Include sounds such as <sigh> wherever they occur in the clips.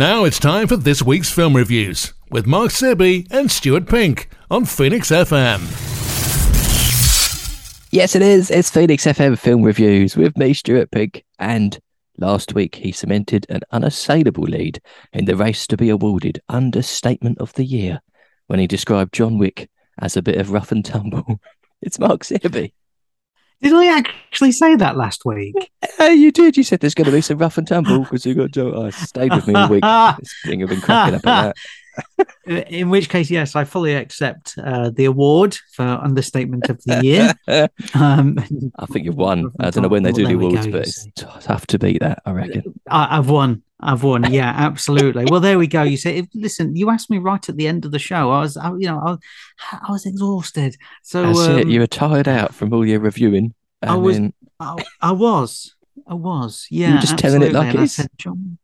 Now it's time for this week's film reviews with Mark Sebi and Stuart Pink on Phoenix FM. Yes, it is. It's Phoenix FM Film Reviews with me, Stuart Pink. And last week, he cemented an unassailable lead in the race to be awarded Understatement of the Year when he described John Wick as a bit of rough and tumble. <laughs> it's Mark Sebi. Did I actually say that last week? Hey, you did. You said there's going to be some rough and tumble because you got Joe. Oh, stayed with me all week. <laughs> This thing have been cracking up at that. In which case, yes, I fully accept uh, the award for understatement of the year. <laughs> Um, I think you've won. I don't know when they do the awards, go, but it's tough to beat that, I reckon. I, I've won. I've won. Yeah, absolutely. Well, there we go. You say, listen, you asked me right at the end of the show. I was, I, you know, I was, I was exhausted. So um, You were tired out from all your reviewing. I was- then I, I was, I was. Yeah, You were just telling it like it is. John,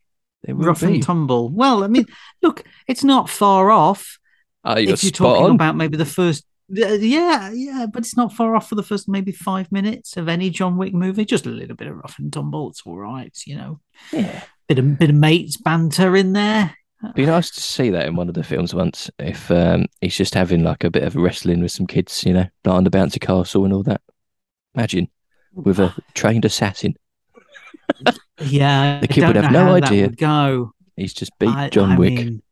rough be. and tumble. Well, I mean, <laughs> look, it's not far off. Oh, you're if you're talking on. about maybe the first uh, yeah yeah but it's not far off for the first maybe five minutes of any john wick movie just a little bit of rough and tumble it's all right you know Yeah. bit of bit of mates banter in there Be nice to see that in one of the films once. If um, he's just having like a bit of wrestling with some kids, you know, like on the bouncy castle and all that. Imagine with a trained assassin. Yeah The kid would have no idea. go He's just beat I- John I Wick mean,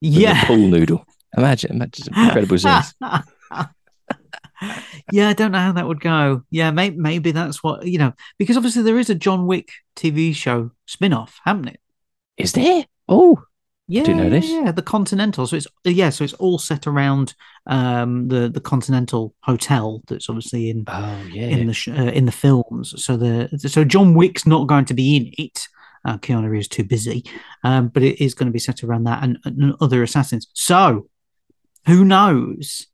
yeah pool noodle. Imagine, imagine some incredible <laughs> scenes. yeah, I don't know how that would go. Yeah, maybe, maybe that's what you know, because obviously there is a John Wick TV show spin-off, haven't it? Is there? Oh, Yeah, didn't know yeah, this. Yeah, the Continental. So it's yeah, so it's all set around um the the Continental Hotel that's obviously in oh yeah. in the sh- uh, in the films. So the so John Wick's not going to be in it. Uh, Keanu is too busy, um, but it is going to be set around that and, and other assassins. So who knows?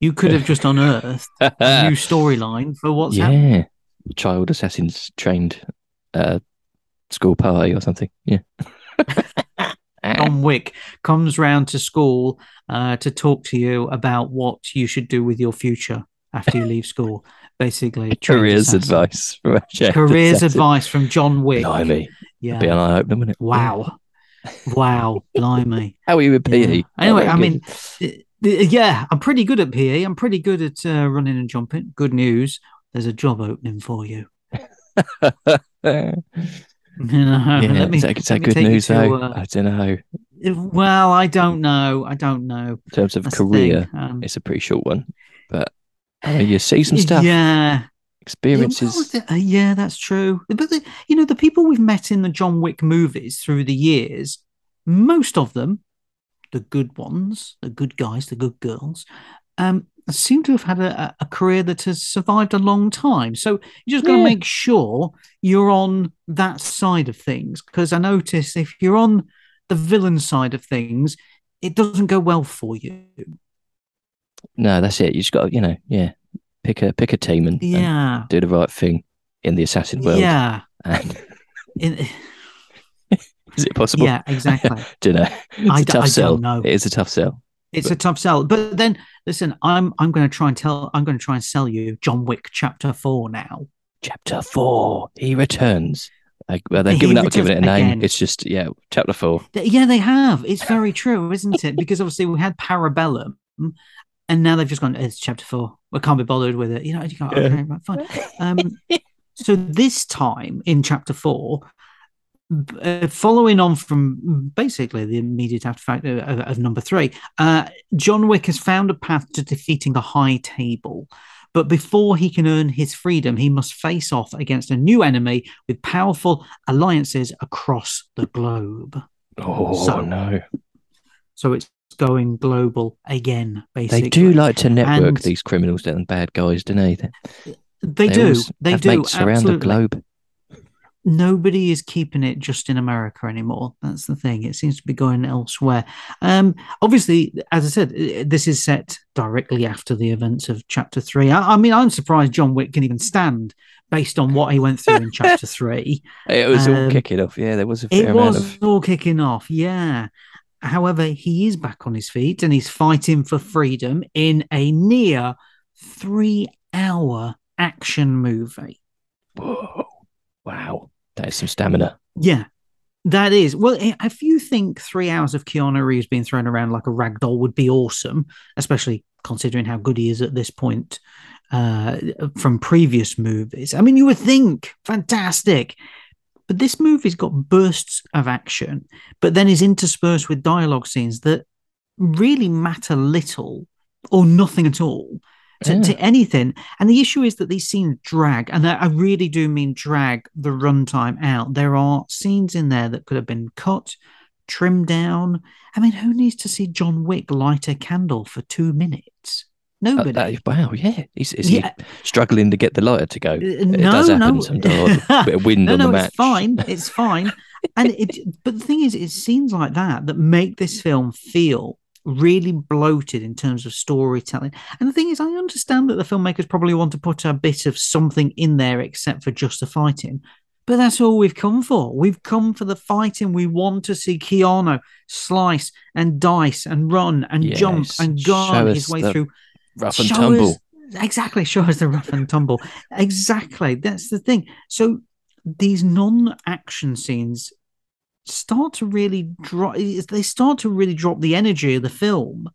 You could have just unearthed <laughs> a new storyline for what's happening. yeah. Child assassins trained uh, school party or something. Yeah. <laughs> John Wick comes round to school uh, to talk to you about what you should do with your future after you leave school. Basically, <laughs> Careers advice. from Careers advice from John Wick. Blimey. Yeah. Be an eye opener, wouldn't it? Wow. Wow. Blimey. <laughs> How are you with Yeah. PE? Anyway, I mean, th- th- yeah, I'm pretty good at PE. I'm pretty good at uh, running and jumping. Good news. There's a job opening for you. <laughs> You know, yeah, let me- is that, is that good news to, though? uh, I don't know. well, I don't know. I don't know. In terms of That's career. Um, it's a pretty short one. But I mean, you see some stuff, Yeah. experiences. Yeah, uh, yeah, that's true. But the, you know, the people we've met in the John Wick movies through the years, most of them, the good ones, the good guys, the good girls, um, seem to have had a, a career that has survived a long time. So you just got to Yeah. make sure you're on that side of things. Because I notice if you're on the villain side of things, it doesn't go well for you. No, that's it. You just got to, you know, yeah, pick a pick a team and, and Yeah. do the right thing in the assassin world. Yeah. And <laughs> In- <laughs> is it possible? yeah, exactly. <laughs> don't know. It's I a tough I sell. don't know. It is a tough sell. It's a tough sell. But then listen, I'm I'm going to try and tell I'm going to try and sell you John Wick chapter 4 now. Chapter four, he returns. Like, well, they've given up giving it a name. again. It's just yeah, chapter four. Yeah, they have. It's very true, isn't it? Because obviously we had Parabellum and now they've just gone it's chapter 4. We can't be bothered with it. You know, you go, okay, right, fine. Um, <laughs> so this time in chapter 4 b- uh, following on from basically the immediate after fact of, of- of number three, uh, John Wick has found a path to defeating the High Table. But before he can earn his freedom, he must face off against a new enemy with powerful alliances across the globe. Oh So- no, So it's going global again, basically. they do like to network And- these criminals and bad guys, don't they? They, They, do. They do. mates around the absolutely. globe. Nobody is keeping it just in America anymore. That's the thing. It seems to be going elsewhere. Um, obviously, as I said, this is set directly after the events of Chapter Three. I, I mean, I'm surprised John Wick can even stand based on what he went through in Chapter <laughs> Three. It was all Um, kicking off. Yeah, there was a fair amount. It was of. all kicking off, yeah. However, he is back on his feet and he's fighting for freedom in a near three-hour action movie. Whoa, wow, that is some stamina. Yeah. That is well. If you think three hours of Keanu Reeves being thrown around like a rag doll would be awesome, especially considering how good he is at this point uh, from previous movies, I mean, you would think fantastic. But this movie's got bursts of action, but then is interspersed with dialogue scenes that really matter little or nothing at all to, Yeah. to anything. And the issue is that these scenes drag, and I really do mean drag the runtime out. There are scenes in there that could have been cut, trimmed down. I mean, who needs to see John Wick light a candle for two minutes? Nobody. that- wow, yeah. Is, is Yeah. he struggling to get the lighter to go? Uh, It no, does happen no. sometimes. A <laughs> bit of wind no, on no, the match. it's fine. It's fine. and it, but the thing is, it's scenes like that that make this film feel really bloated in terms of storytelling. And the thing is, I understand that the filmmakers probably want to put a bit of something in there except for just the fighting. But that's all we've come for. We've come for the fighting. We want to see Keanu slice and dice and run and jump Yes, and show his way through Rough and show tumble. us- exactly show us the rough and tumble exactly that's the thing so these non-action scenes start to really drop they start to really drop the energy of the film.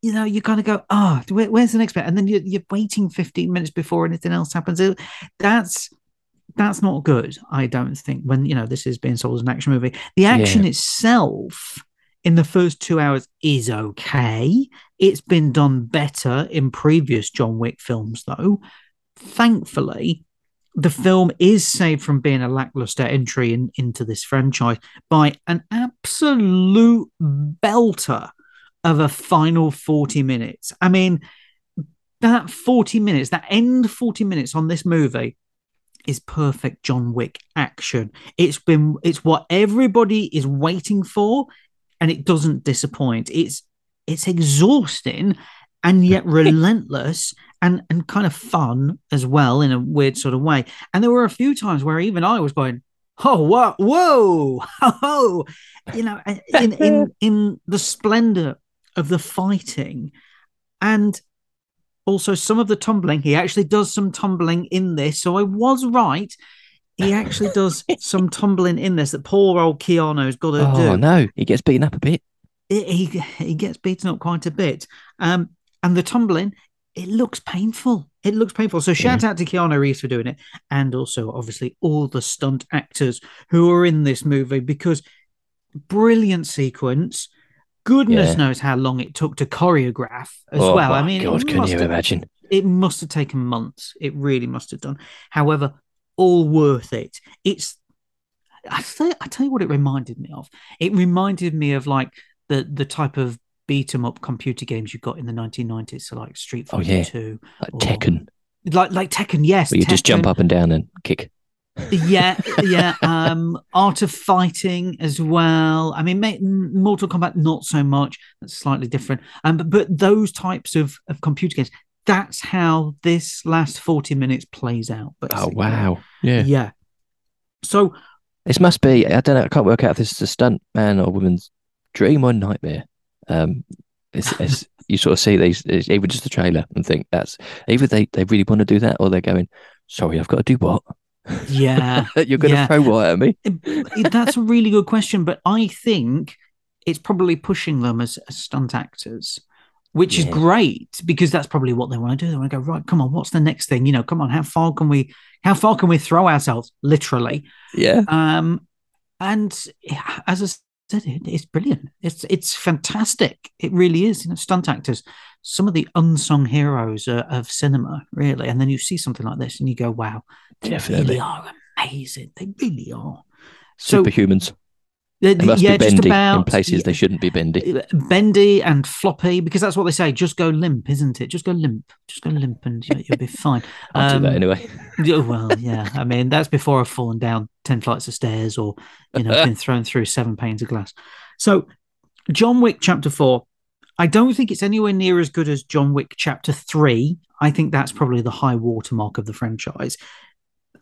You know you kind of go oh where, where's the next bit? And then you're, you're waiting 15 minutes before anything else happens. That's that's not good i don't think when you know this is being sold as an action movie. The action itself in the first two hours is okay. It's been done better in previous John Wick films, though. Thankfully, the film is saved from being a lackluster entry in, into this franchise by an absolute belter of a final 40 minutes. I mean, that 40 minutes, that end 40 minutes on this movie is perfect John Wick action. It's been it's what everybody is waiting for and it doesn't disappoint. It's it's exhausting and yet <laughs> relentless and and kind of fun as well in a weird sort of way. And there were a few times where even I was going, "Oh, whoa, whoa, <laughs> oh!" You know, in in <laughs> in the splendor of the fighting, and also some of the tumbling. He actually does some tumbling in this, so I was right. He actually does some <laughs> tumbling in this that poor old Keanu's got to do Oh, no. He gets beaten up a bit. it, he he gets beaten up quite a bit. Um, and the tumbling, it looks painful. It looks painful. So shout out to Keanu Reeves for doing it, and also obviously all the stunt actors who are in this movie because brilliant sequence. Goodness Yeah. knows how long it took to choreograph as oh, well. I mean, God, can you have- imagine? it must have taken months. It really must have done. However, all worth it. It's I say I tell you what it reminded me of. It reminded me of like the the type of beat 'em up computer games you got in the 1990s, so like Street Oh, Fighter yeah. 2, Like or- Tekken, like like Tekken, yes. you just jump up and down and kick. yeah, <laughs> yeah. Um, Art of Fighting as well. I mean, Mortal Kombat not so much. That's slightly different. Um, but, but those types of of computer games. That's how this last forty minutes plays out. But oh, wow. Yeah. Yeah. So This must be, I don't know, I can't work out if this is a stunt man or woman's dream or nightmare. Um, it's, it's, you sort of see these, it's even just the trailer and think that's either they, they really want to do that or they're going, sorry, I've got to do what? yeah, <laughs> You're going to throw what at me? That's a really good question, but I think it's probably pushing them as, as stunt actors, which is great because that's probably what they want to do. They want to go right. Come on, what's the next thing? You know, come on. How far can we? How far can we throw ourselves? Literally. Yeah. Um, and as I said, it, it's brilliant. It's it's fantastic. It really is. You know, stunt actors, some of the unsung heroes uh, of cinema, really. And then you see something like this, and you go, "Wow, they Definitely. really are amazing. They really are." So Superhumans. they They must yeah, be just bendy about in places yeah, they shouldn't be bendy. bendy and floppy because that's what they say. Just go limp, isn't it? Just go limp. Just go limp, and you- you'll be fine. <laughs> I'll do that Um, anyway. well, yeah. I mean, that's before I've fallen down 10 flights of stairs or, <laughs> you know, been thrown through seven panes of glass. So, John Wick Chapter 4, I don't think it's anywhere near as good as John Wick Chapter 3. I think that's probably the high watermark of the franchise.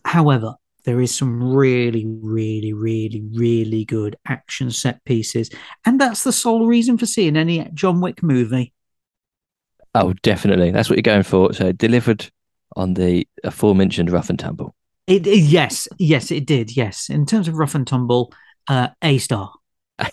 However, there is some really, really, really, really good action set pieces. And that's the sole reason for seeing any John Wick movie. Oh, definitely. That's what you're going for. So delivered on the aforementioned rough and tumble. It, it- yes, yes, it did. Yes, in terms of rough and tumble, Uh, a star. <laughs>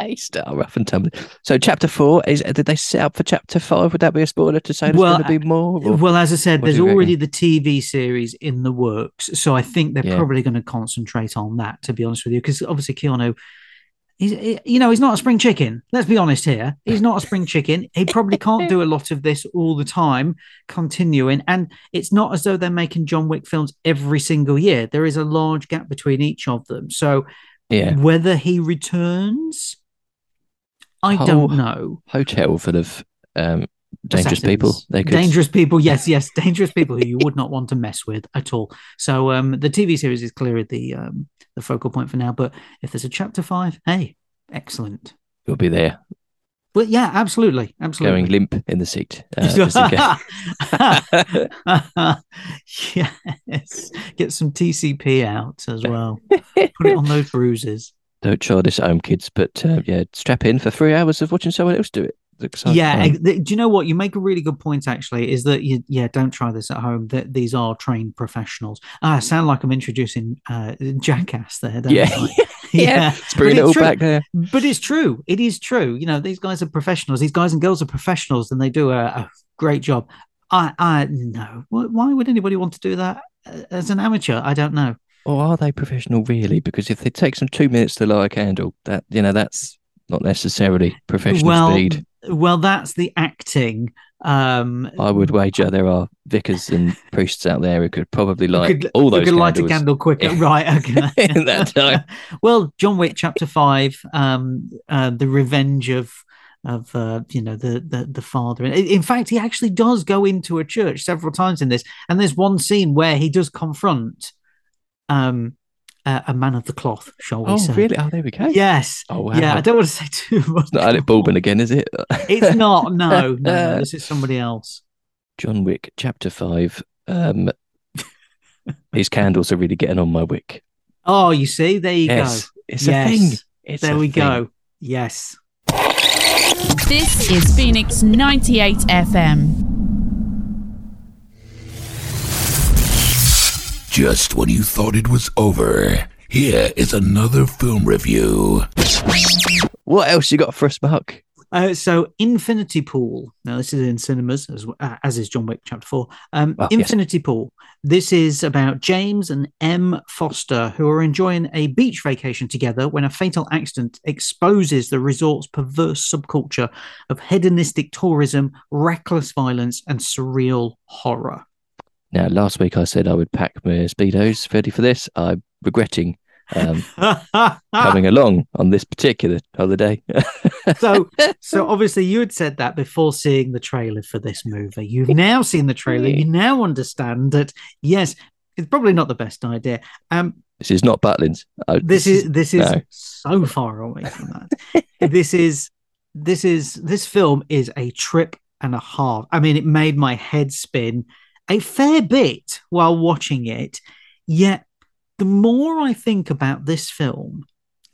A star, rough and tumble. So, chapter four is. Did they set up for chapter five? Would that be a spoiler to say there's Well, going to be more? or- Well, as I said, what there's already the TV series in the works, so I think they're Yeah. probably going to concentrate on that. To be honest with you, because obviously Keanu, he's he- you know he's not a spring chicken. Let's be honest here, he's not a spring <laughs> chicken. He probably can't do a lot of this all the time, continuing. And it's not as though they're making John Wick films every single year. There is a large gap between each of them. So yeah, whether he returns, I Whole- don't know. hotel full of um, dangerous Assassins. people. They could. Dangerous people, yes, yes, dangerous people who you would not want to mess with at all. So um, the TV series is clearly the um, the focal point for now. But if there's a chapter five, hey, excellent. You'll be there, Well, yeah, absolutely, absolutely. going limp in the seat. Uh, just in <laughs> case. <laughs> yes, get some TCP out as well. Put it on those bruises. <laughs> Don't try this at home, kids. But uh, yeah, strap in for three hours of watching someone else do it. It's yeah, do you know what? You make a really good point. Actually, is that you, yeah, don't try this at home. That these are trained professionals. Ah, I sound like I'm introducing uh, Jackass there. Don't yeah, I? <laughs> yeah. Let's bring it all true. back there. but it's true. It is true. You know, these guys are professionals. These guys and girls are professionals, and they do a, a great job. I, I no. Why why would anybody want to do that uh, as an amateur? I don't know. Or are they professional really? Because if it takes them two minutes to light a candle, that you know that's not necessarily professional well, speed. Well, that's the acting. Um, I would wager there are vicars and priests out there who could probably light could- all those could light a candle quicker, <laughs> right? Okay. <laughs> In that time. <laughs> well, John Wick Chapter Five, um, uh, the revenge of of uh, you know the the the father. In, in fact, he actually does go into a church several times in this, and there's one scene where he does confront um a, a man of the cloth, shall we Oh, say? really? Oh, there we go. Yes. Oh, wow. Yeah, I don't want to say too much. It's not Alec <laughs> Baldwin again, is it? It's not. No, <laughs> no, no. This is somebody else. John Wick, Chapter Five. Um, his candles are really getting on my wick. Oh, you see, there you yes, go. it's yes. a thing. It's there a we thing. go. Yes. This is Phoenix 98 FM. Just when you thought it was over, here is another film review. What else you got for us, Mark? Uh, so Infinity Pool. Now this is in cinemas as uh, as is John Wick Chapter Four. Um, Oh, yes. Infinity Pool. This is about James and Em Foster who are enjoying a beach vacation together when a fatal accident exposes the resort's perverse subculture of hedonistic tourism, reckless violence, and surreal horror. Now, last week I said I would pack my speedos ready for this. I'm regretting um, <laughs> coming along on this particular holiday. so <laughs> so obviously you had said that before seeing the trailer for this movie you've now seen the trailer you now understand that yes it's probably not the best idea um this is not Butlins. I- this is this is no. so far away from that <laughs> this is this is this film is a trip and a half i mean it made my head spin a fair bit while watching it yet the more i think about this film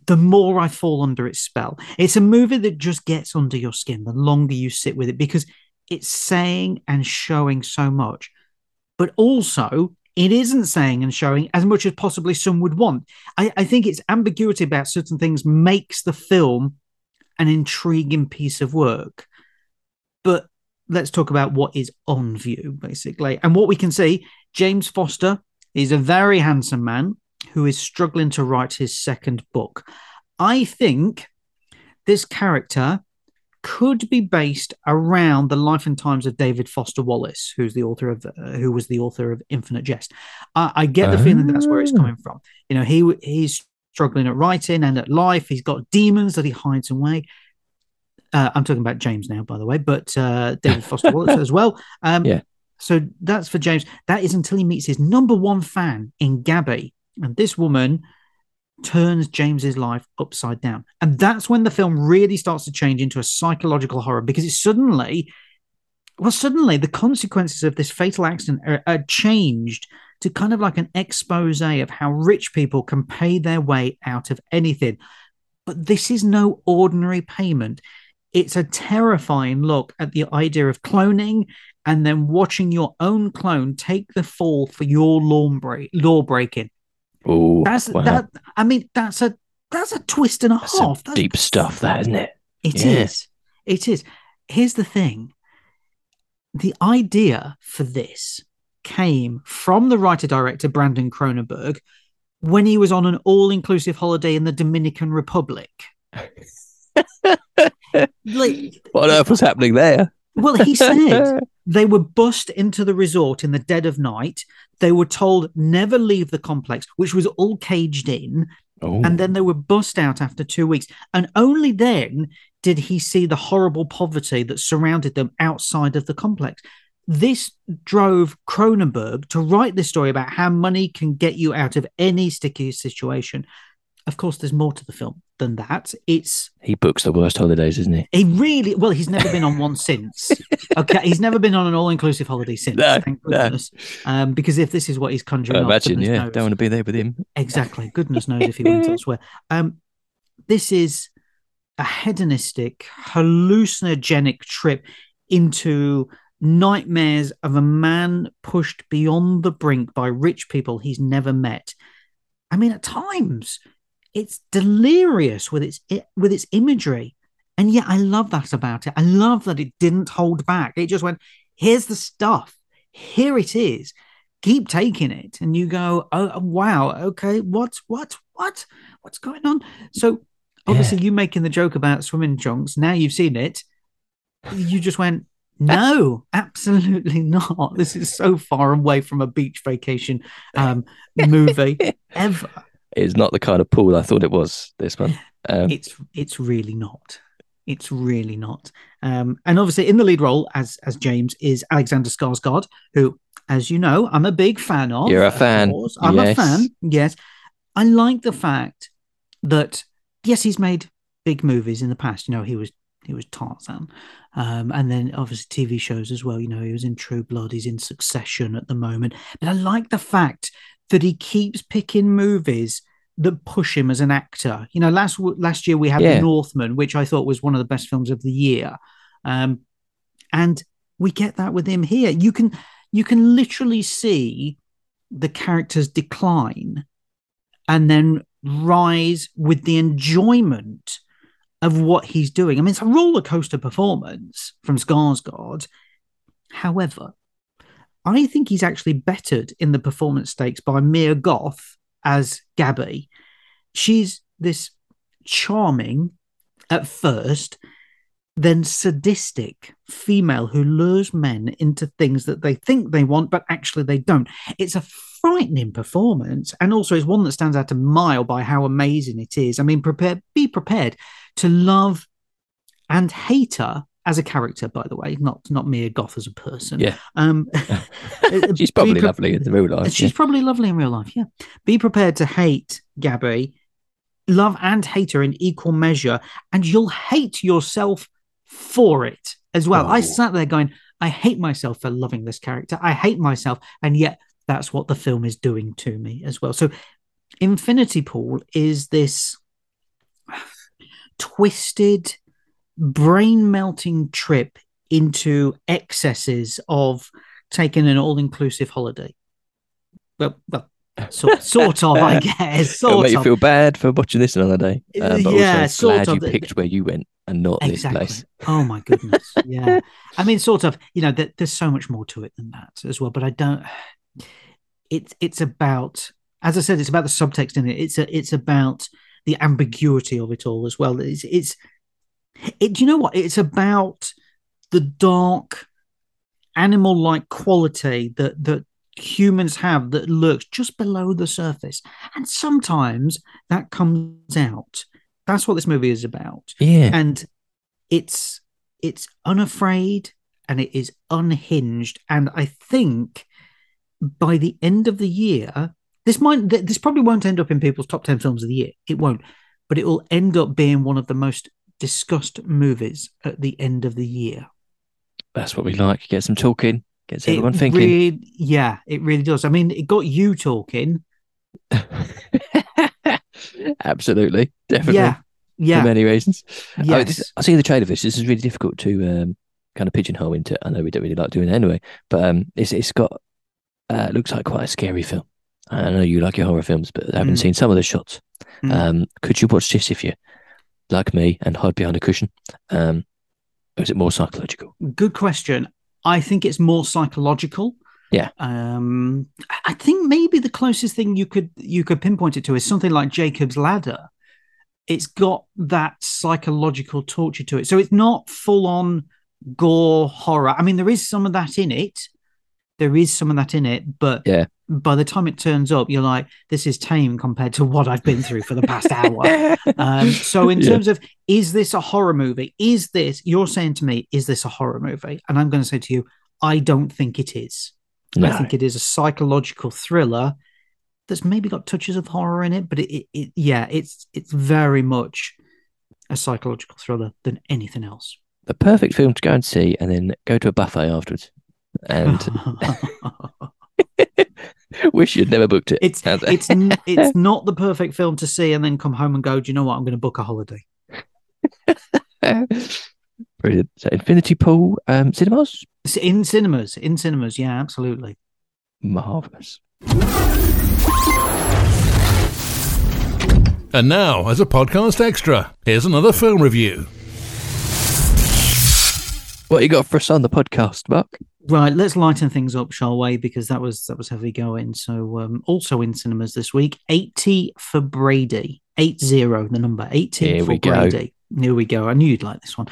the more I fall under its spell. It's a movie that just gets under your skin the longer you sit with it because it's saying and showing so much. But also, it isn't saying and showing as much as possibly some would want. I, I think its ambiguity about certain things makes the film an intriguing piece of work. But let's talk about what is on view, basically. And what we can see James Foster is a very handsome man who is struggling to write his second book. I think this character could be based around the life and times of David Foster Wallace, who's the author of uh, who was the author of Infinite Jest. I, I get the feeling that's where it's Ah. coming from. You know, he he's struggling at writing and at life. He's got demons that he hides away. Uh, I'm talking about James now, by the way, but uh, David <laughs> Foster Wallace as well. Um, Yeah. So that's for James. That is until he meets his number one fan in Gabby, and this woman turns James's life upside down. And that's when the film really starts to change into a psychological horror because it's suddenly, well, suddenly the consequences of this fatal accident are, are changed to kind of like an expose of how rich people can pay their way out of anything. But this is no ordinary payment. It's a terrifying look at the idea of cloning and then watching your own clone take the fall for your law, break, law breaking. Oh, That's wow. that. I mean, that's a that's a twist and a That's half. That's deep stuff, that isn't it? It Yeah. is. It is. Here's the thing the idea for this came from the writer director Brandon Cronenberg when he was on an all inclusive holiday in the Dominican Republic. <laughs> like, <laughs> What on earth was happening there? well, he said <laughs> they were bussed into the resort in the dead of night. They were told never leave the complex, which was all caged in. Oh, And then they were bussed out after two weeks. And only then did he see the horrible poverty that surrounded them outside of the complex. This drove Cronenberg to write this story about how money can get you out of any sticky situation. Of course, there's more to the film than that. It's he books the worst holidays, isn't he? he really well. He's never been on one <laughs> since. Okay, he's never been on an all-inclusive holiday since. No, thank no. goodness. Um, because if this is what he's conjuring I up, imagine, goodness yeah. knows. Don't want to be there with him. Exactly. Goodness knows if he went <laughs> elsewhere. Um, this is a hedonistic, hallucinogenic trip into nightmares of a man pushed beyond the brink by rich people he's never met. I mean, at times it's delirious with its with its imagery, and yet I love that about it. I love that it didn't hold back. It just went, "Here's the stuff. Here it is." keep taking it. And you go oh wow. Okay. What what what? What's going on? So obviously you making the joke about swimming trunks. Now you've seen it. You just went no <laughs> absolutely not. This is so far away from a beach vacation um <laughs> movie ever It's not the kind of pool I thought it was, this one. Um, it's it's really not. It's really not. Um and obviously in the lead role as as james is alexander skarsgård who as you know i'm a big fan of You're a fan, course. i'm yes. a fan yes. I like the fact that yes he's made big movies in the past. You know he was he was tarzan. Um and then obviously tv shows as well. You know he was in true blood. He's in succession at the moment. But i like the fact that he keeps picking movies that push him as an actor. You know, last last year we had Yeah. The Northman, which I thought was one of the best films of the year, um, and we get that with him here. You can you can literally see the character's decline, and then rise with the enjoyment of what he's doing. I mean, it's a roller coaster performance from Skarsgård. However, I think he's actually bettered in the performance stakes by Mia Goth as Gabby. She's this charming at first, then sadistic female who lures men into things that they think they want, but actually they don't. It's a frightening performance, and also it's one that stands out a mile by how amazing it is. I mean, prepare, be prepared to love and hate her as a character, by the way, not not Mia Goth as a person. Yeah. Um, <laughs> She's probably pre- lovely in real life. She's probably lovely in real life. Yeah. Be prepared to hate Gabby, love and hate her in equal measure, and you'll hate yourself for it as well. I Oh. sat there going, I hate myself for loving this character. I hate myself. And yet that's what the film is doing to me as well. So Infinity Pool is this <sighs> twisted, brain melting trip into excesses of taking an all inclusive holiday. Well, well, sort, sort of, I <laughs> guess. It'll Sort make you of. feel bad for watching this another day. Uh, but Yeah, also sort glad of. you picked where you went and not exactly. this place. Oh my goodness. <laughs> Yeah. I mean, sort of. You know, there, there's so much more to it than that as well. But I don't. It's it's about, as I said, it's about the subtext in it. It's a, it's about the ambiguity of it all as well. It's it's. It, do you know what? It's about the dark, animal-like quality that that humans have that lurks just below the surface, and sometimes that comes out. That's what this movie is about Yeah. and it's it's unafraid and it is unhinged and i think by the end of the year this might this probably won't end up in people's top 10 films of the year it won't but it will end up being one of the most discussed movies at the end of the year That's what we like. Get some talking. Gets everyone it thinking. really- yeah it really does i mean it got you talking <laughs> Absolutely. Definitely. yeah yeah For many reasons. I, yes. this, I see the trailer for this. This is really difficult to um, kind of pigeonhole into. I know we don't really like doing it anyway, but um, it's it's got uh, looks like quite a scary film. I know you like your horror films, but I haven't Mm. seen some of the shots. Mm. Um, could you watch this if you like me and hide behind a cushion? Um, or is it more psychological? Good question. I think it's more psychological. Yeah. Um, I- think maybe the closest thing you could you could pinpoint it to is something like Jacob's Ladder. It's got that psychological torture to it, so it's not full on gore horror. I mean, there is some of that in it. There is some of that in it, but Yeah. By the time it turns up, you're like, this is tame compared to what I've been through for the past hour. <laughs> Um, so, in Yeah. terms of is this a horror movie? Is this you're saying to me? Is this a horror movie? And I'm going to say to you, I don't think it is. No. I think it is a psychological thriller that's maybe got touches of horror in it, but it, it, it yeah, it's it's very much a psychological thriller than anything else. the perfect film to go and see, and then go to a buffet afterwards. And <laughs> <laughs> wish you'd never booked it. it's it's n- <laughs> it's not the perfect film to see and then come home and go. Do you know what? I'm going to book a holiday. <laughs> Brilliant. So Infinity Pool um, cinemas, in cinemas, in cinemas. Yeah, absolutely. marvelous. And now, as a podcast extra, here's another film review. What you got for us on the podcast, Mark? Right, let's lighten things up, shall we? Because that was that was heavy going. So, um, also in cinemas this week, eighty for Brady, eight zero, the number eighty Here for we go. Brady. Here we go. I knew you'd like this one.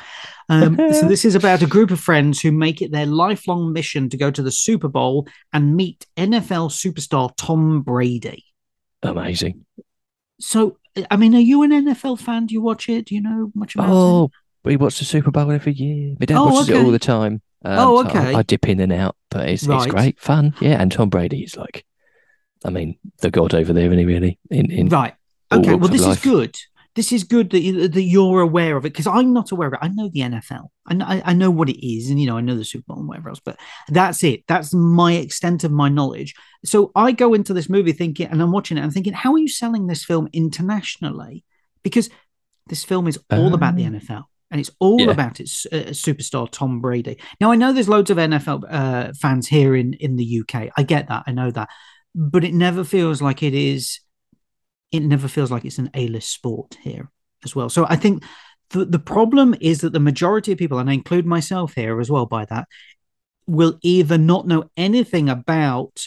Um, <laughs> so this is about a group of friends who make it their lifelong mission to go to the Super Bowl and meet NFL superstar Tom Brady. Amazing. So, I mean, are you an NFL fan? Do you watch it? Do you know much about it? Oh, we watch the Super Bowl every year. My dad Oh, watches it all the time. Um, Oh, so okay. I, I dip in and out, but it's, Right. it's great fun. Yeah, and Tom Brady is like, I mean, the god over there, he? Really? In, in Right. Okay. Well, this is good. This is good that you, that you're aware of it because I'm not aware of it. I know the NFL. I know, I know what it is, and you know I know the Super Bowl and whatever else. But that's it. That's my extent of my knowledge. So I go into this movie thinking, and I'm watching it, and thinking, how are you selling this film internationally? Because this film is all about the Um, NFL. And it's all yeah. about its uh, superstar Tom Brady. Now I know there's loads of NFL uh, fans here in in the UK. I get that. I know that, but it never feels like it is it never feels like it's an A-list sport here as well. So I think the the problem is that the majority of people, and I include myself here as well by that, will either not know anything about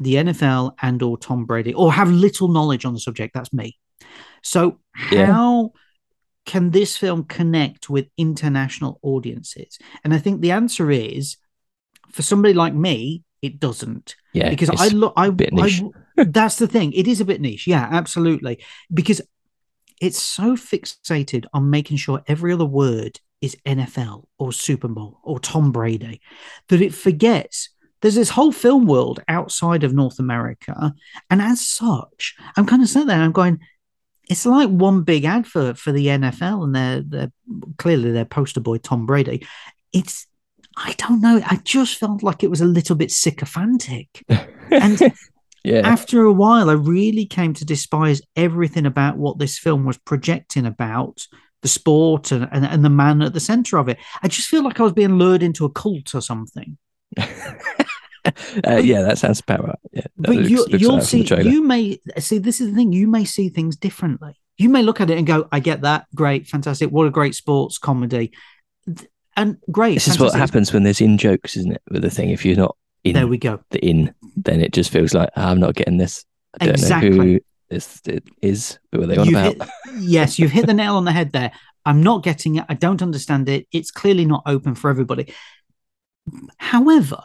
the NFL and or Tom Brady or have little knowledge on the subject. That's me. So Yeah. Can this film connect with international audiences? And I think the answer is for somebody like me, it doesn't yeah, because I look, I, I that's the thing. It is a bit niche, yeah, absolutely, because it's so fixated on making sure every other word is NFL or Super Bowl or Tom Brady that it forgets. There's this whole film world outside of North America, and as such, I'm kind of sat there and I'm going, it's like one big advert for the NFL, and they're they're clearly their poster boy Tom Brady. It's I don't know. I just felt like it was a little bit sycophantic. <laughs> And yeah, after a while, I really came to despise everything about what this film was projecting about the sport and, and, and the man at the center of it. I just feel like I was being lured into a cult or something. <laughs> <laughs> uh, yeah, that sounds about right. Yeah, But you, that see, you may see, this is the thing, you may see things differently. You may look at it and go, I get that. Great, fantastic. What a great sports comedy. And great. This is what happens when there's in jokes, isn't it? With the thing, if you're not in There we go. the in, then it just feels like "Ah, I'm not getting this. I don't know Exactly. who this it is. Who are they on You've about? hit- yes, you've hit the <laughs> nail on the head there. I'm not getting it. I don't understand it. It's clearly not open for everybody. However,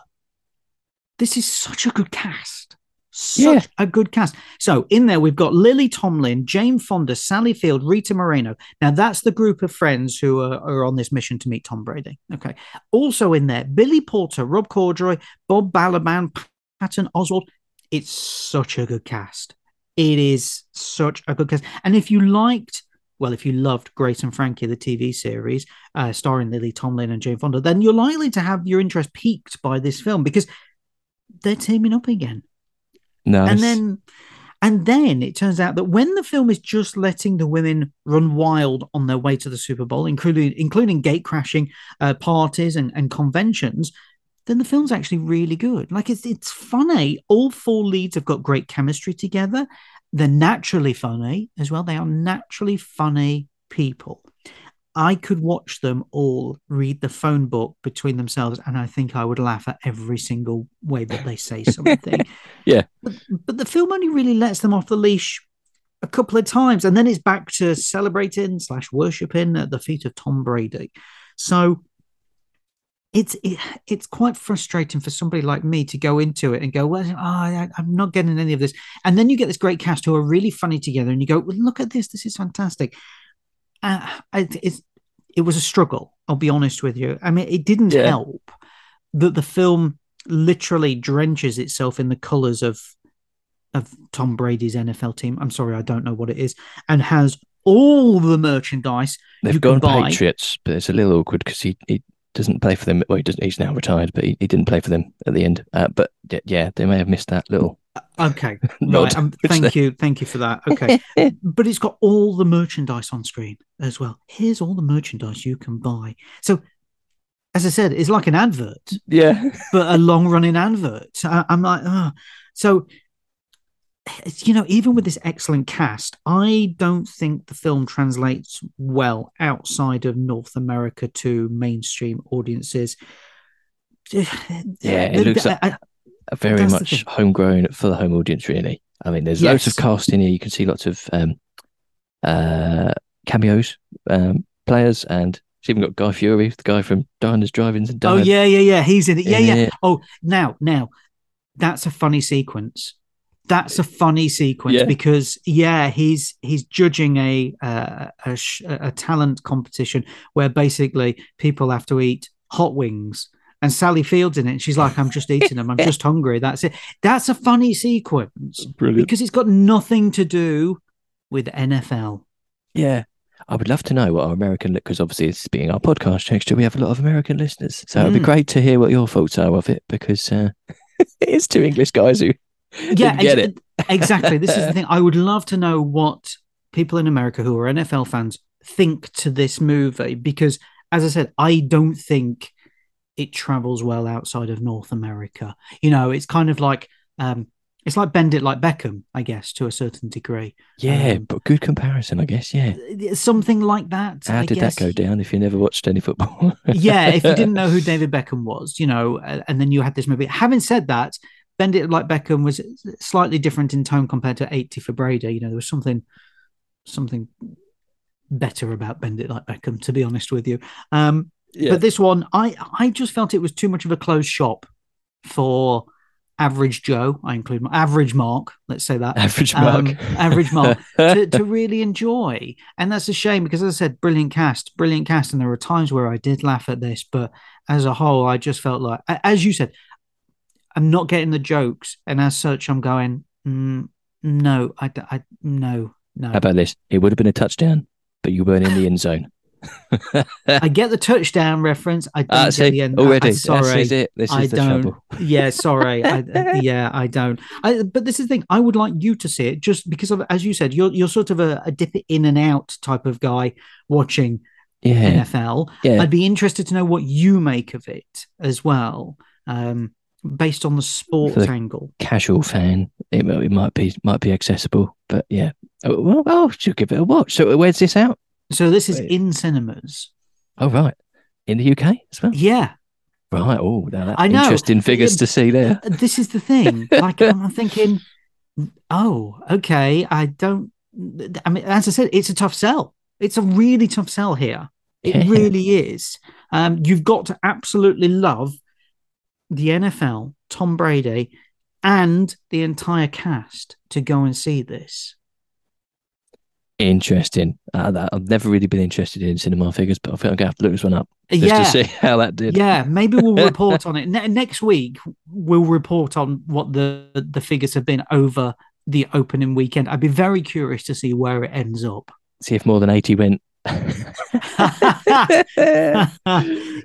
this is such a good cast. Such Yeah. a good cast. So in there, we've got Lily Tomlin, Jane Fonda, Sally Field, Rita Moreno. Now that's the group of friends who are, are on this mission to meet Tom Brady. Okay. Also in there, Billy Porter, Rob Corddry, Bob Balaban, Patton Oswalt. It's such a good cast. It is such a good cast. And if you liked, well, if you loved Grace and Frankie, the TV series uh, starring Lily Tomlin and Jane Fonda, then you're likely to have your interest piqued by this film because they're teaming up again. Nice. And then and then it turns out that when the film is just letting the women run wild on their way to the Super Bowl, including including gate crashing uh, parties and, and conventions, then the film's actually really good. Like it's it's funny. All four leads have got great chemistry together. They're naturally funny as well. They are naturally funny people. I could watch them all read the phone book between themselves, and I think I would laugh at every single way that they say <laughs> something. Yeah. But, but the film only really lets them off the leash a couple of times, and then it's back to celebrating slash worshipping at the feet of Tom Brady. So it's it, it's quite frustrating for somebody like me to go into it and go, well, oh, I, I'm not getting any of this, and then you get this great cast who are really funny together, and you go, well, look at this, this is fantastic. Uh, it, it's it was a struggle. I'll be honest with you. I mean, it didn't Yeah. help that the film literally drenches itself in the colors of of Tom Brady's NFL team. I'm sorry, I don't know what it is, and has all the merchandise They've you can gone. Patriots, but it's a little awkward because he, he doesn't play for them. Well, he doesn't, he's now retired, but he, he didn't play for them at the end. Uh, but yeah, they may have missed that little Okay, <laughs> right. Um, thank you, thank you for that. Okay, <laughs> but it's got all the merchandise on screen as well. Here's all the merchandise you can buy. So, as I said, it's like an advert, yeah. <laughs> but a long running advert. I, I'm like, oh. so you know, even with this excellent cast, I don't think the film translates well outside of North America to mainstream audiences. <sighs> Yeah, it looks like- I- Very That's much homegrown for the home audience, really. I mean, there's loads of Yes. cast in here. You can see lots of um, uh, cameos, um, players, and it's even got Guy Fieri, the guy from Diners, Drive-ins, and Oh yeah, yeah, yeah. He's in it. Yeah, in yeah. Oh, now, now, that's a funny sequence. That's a funny sequence Yeah. because yeah, he's he's judging a uh, a sh- a talent competition where basically people have to eat hot wings. And Sally Fields in it, and she's like, "I'm just eating them. I'm <laughs> just hungry." That's it. That's a funny sequence Brilliant. because it's got nothing to do with NFL. Yeah. I would love to know what our American, because obviously it's being our podcast, Texture, we have a lot of American listeners. So it'd be Mm. great to hear what your thoughts are of it because uh, <laughs> it's two English guys who <laughs> yeah, didn't get ex- it. exactly. This is the thing. I would love to know what people in America who are NFL fans think to this movie because, as I said, I don't think it travels well outside of North America. You know, it's kind of like um, it's like Bend It Like Beckham, I guess, to a certain degree. Yeah, Um, but good comparison, I guess. Yeah. Something like that. How I did guess. that go down if you never watched any football? <laughs> yeah, if you didn't know who David Beckham was, you know, and then you had this movie. Having said that, Bend It Like Beckham was slightly different in tone compared to 80 for Brady. You know, there was something something better about Bend It Like Beckham, to be honest with you. Um, Yeah. But this one, I I just felt it was too much of a closed shop for average Joe. I include my average Mark. Let's say that Average um, Mark. average Mark to, <laughs> to really enjoy. And that's a shame because, as I said, brilliant cast, brilliant cast. And there were times where I did laugh at this, but as a whole, I just felt like, as you said, I'm not getting the jokes. And as such, I'm going, mm, no, I no, no. How about this? It would have been a touchdown, but you weren't in the end zone. I get the touchdown reference. I don't Ah, get see, the end. already. I, This sorry. is it. This is I the don't. trouble. yeah, sorry. I, <laughs> yeah, I don't. I, but this is the thing. I would like you to see it just because of, as you said, you're you're sort of a, a dip it in and out type of guy watching Yeah. NFL. Yeah. I'd be interested to know what you make of it as well, um, based on the sports the- angle. Casual fan, it, it might be might be accessible, but yeah. Oh, well, oh, should give it a watch. So where's this out? So this is Wait. in cinemas. Oh, right. In the UK as well. Yeah, Right. Oh, now that's I know. interesting figures Yeah, to see there. this is the thing. Like I'm <laughs> thinking, oh, okay. I don't. I mean, as I said, it's a tough sell. It's a really tough sell here. It Yeah. really is. Um, you've got to absolutely love the NFL, Tom Brady, and the entire cast to go and see this. Interesting. Uh, that, I've never really been interested in cinema figures, but I think I'm to have to look this one up just yeah, to see <laughs> how that did. yeah. Maybe we'll <laughs> report on it ne- next week. We'll report on what the the figures have been over the opening weekend. I'd be very curious to see where it ends up. See if more than 80 went. <laughs>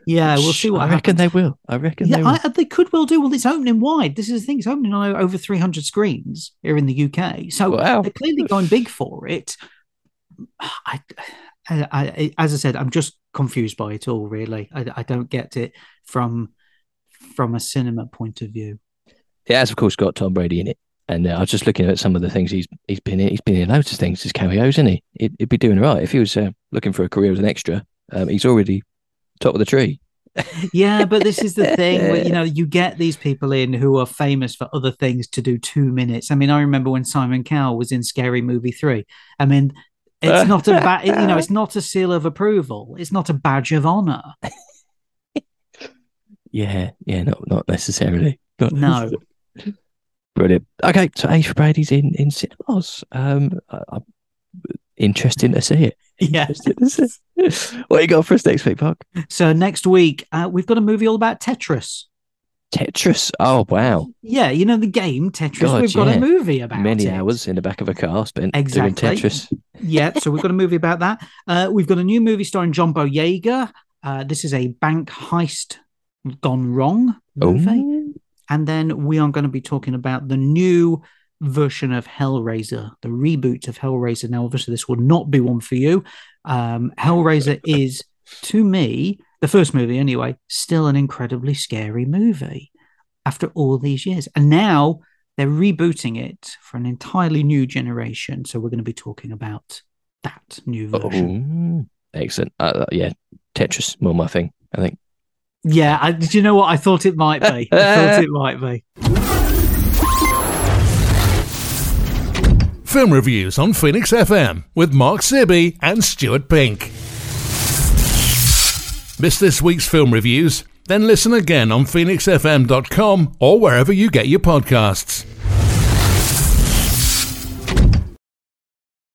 yeah, we'll see what I reckon happens. they will. I reckon they will. I, they could well do. Well, it's opening wide. This is the thing; it's opening on over 300 screens here in the UK. So Wow. they're clearly going big for it. I, I, as I said, I'm just confused by it all. Really, I, I don't get it from from a cinema point of view. It has, of course, got Tom Brady in it. And uh, I was just looking at some of the things he's he's been in. He's been in loads of things as cameos, isn't he? He'd, he'd be doing right if he was uh, looking for a career as an extra. Um, he's already top of the tree. yeah, but this is the thing where you <laughs> know you get these people in who are famous for other things to do two minutes. I mean, I remember when Simon Cowell was in Scary Movie three. I mean, it's not a ba- you know, it's <laughs> not a seal of approval. It's not a badge of honor. Yeah, yeah, not not necessarily. Not No. <laughs> Brilliant. Okay, so 80 for Brady's in in cinemas. Um, I, I'm interesting to see it. Yeah. <laughs> Interesting to see. it. What you got for us next week, Mark? So next week uh, we've got a movie all about Tetris. Tetris. Oh wow, Yeah, you know the game Tetris. God, we've got yeah. a movie about many it. hours in the back of a car spent Exactly. doing Tetris. Yeah, so we've got a <laughs> movie about that. Uh, we've got a new movie starring John Boyega. Uh, this is a bank heist gone wrong movie. Oh, And then we are going to be talking about the new version of Hellraiser, the reboot of Hellraiser. Now, obviously, this will not be one for you. Um, Hellraiser is, to me, the first movie anyway, still an incredibly scary movie after all these years. And now they're rebooting it for an entirely new generation. So we're going to be talking about that new version. Oh, excellent. Uh, yeah, Tetris more my thing. I think. Yeah, I, did you know what? I thought it might be. I thought it might be. Film reviews on Phoenix FM with Mark Sibby and Stuart Pink. Miss this week's film reviews? Then listen again on phoenixfm.com or wherever you get your podcasts.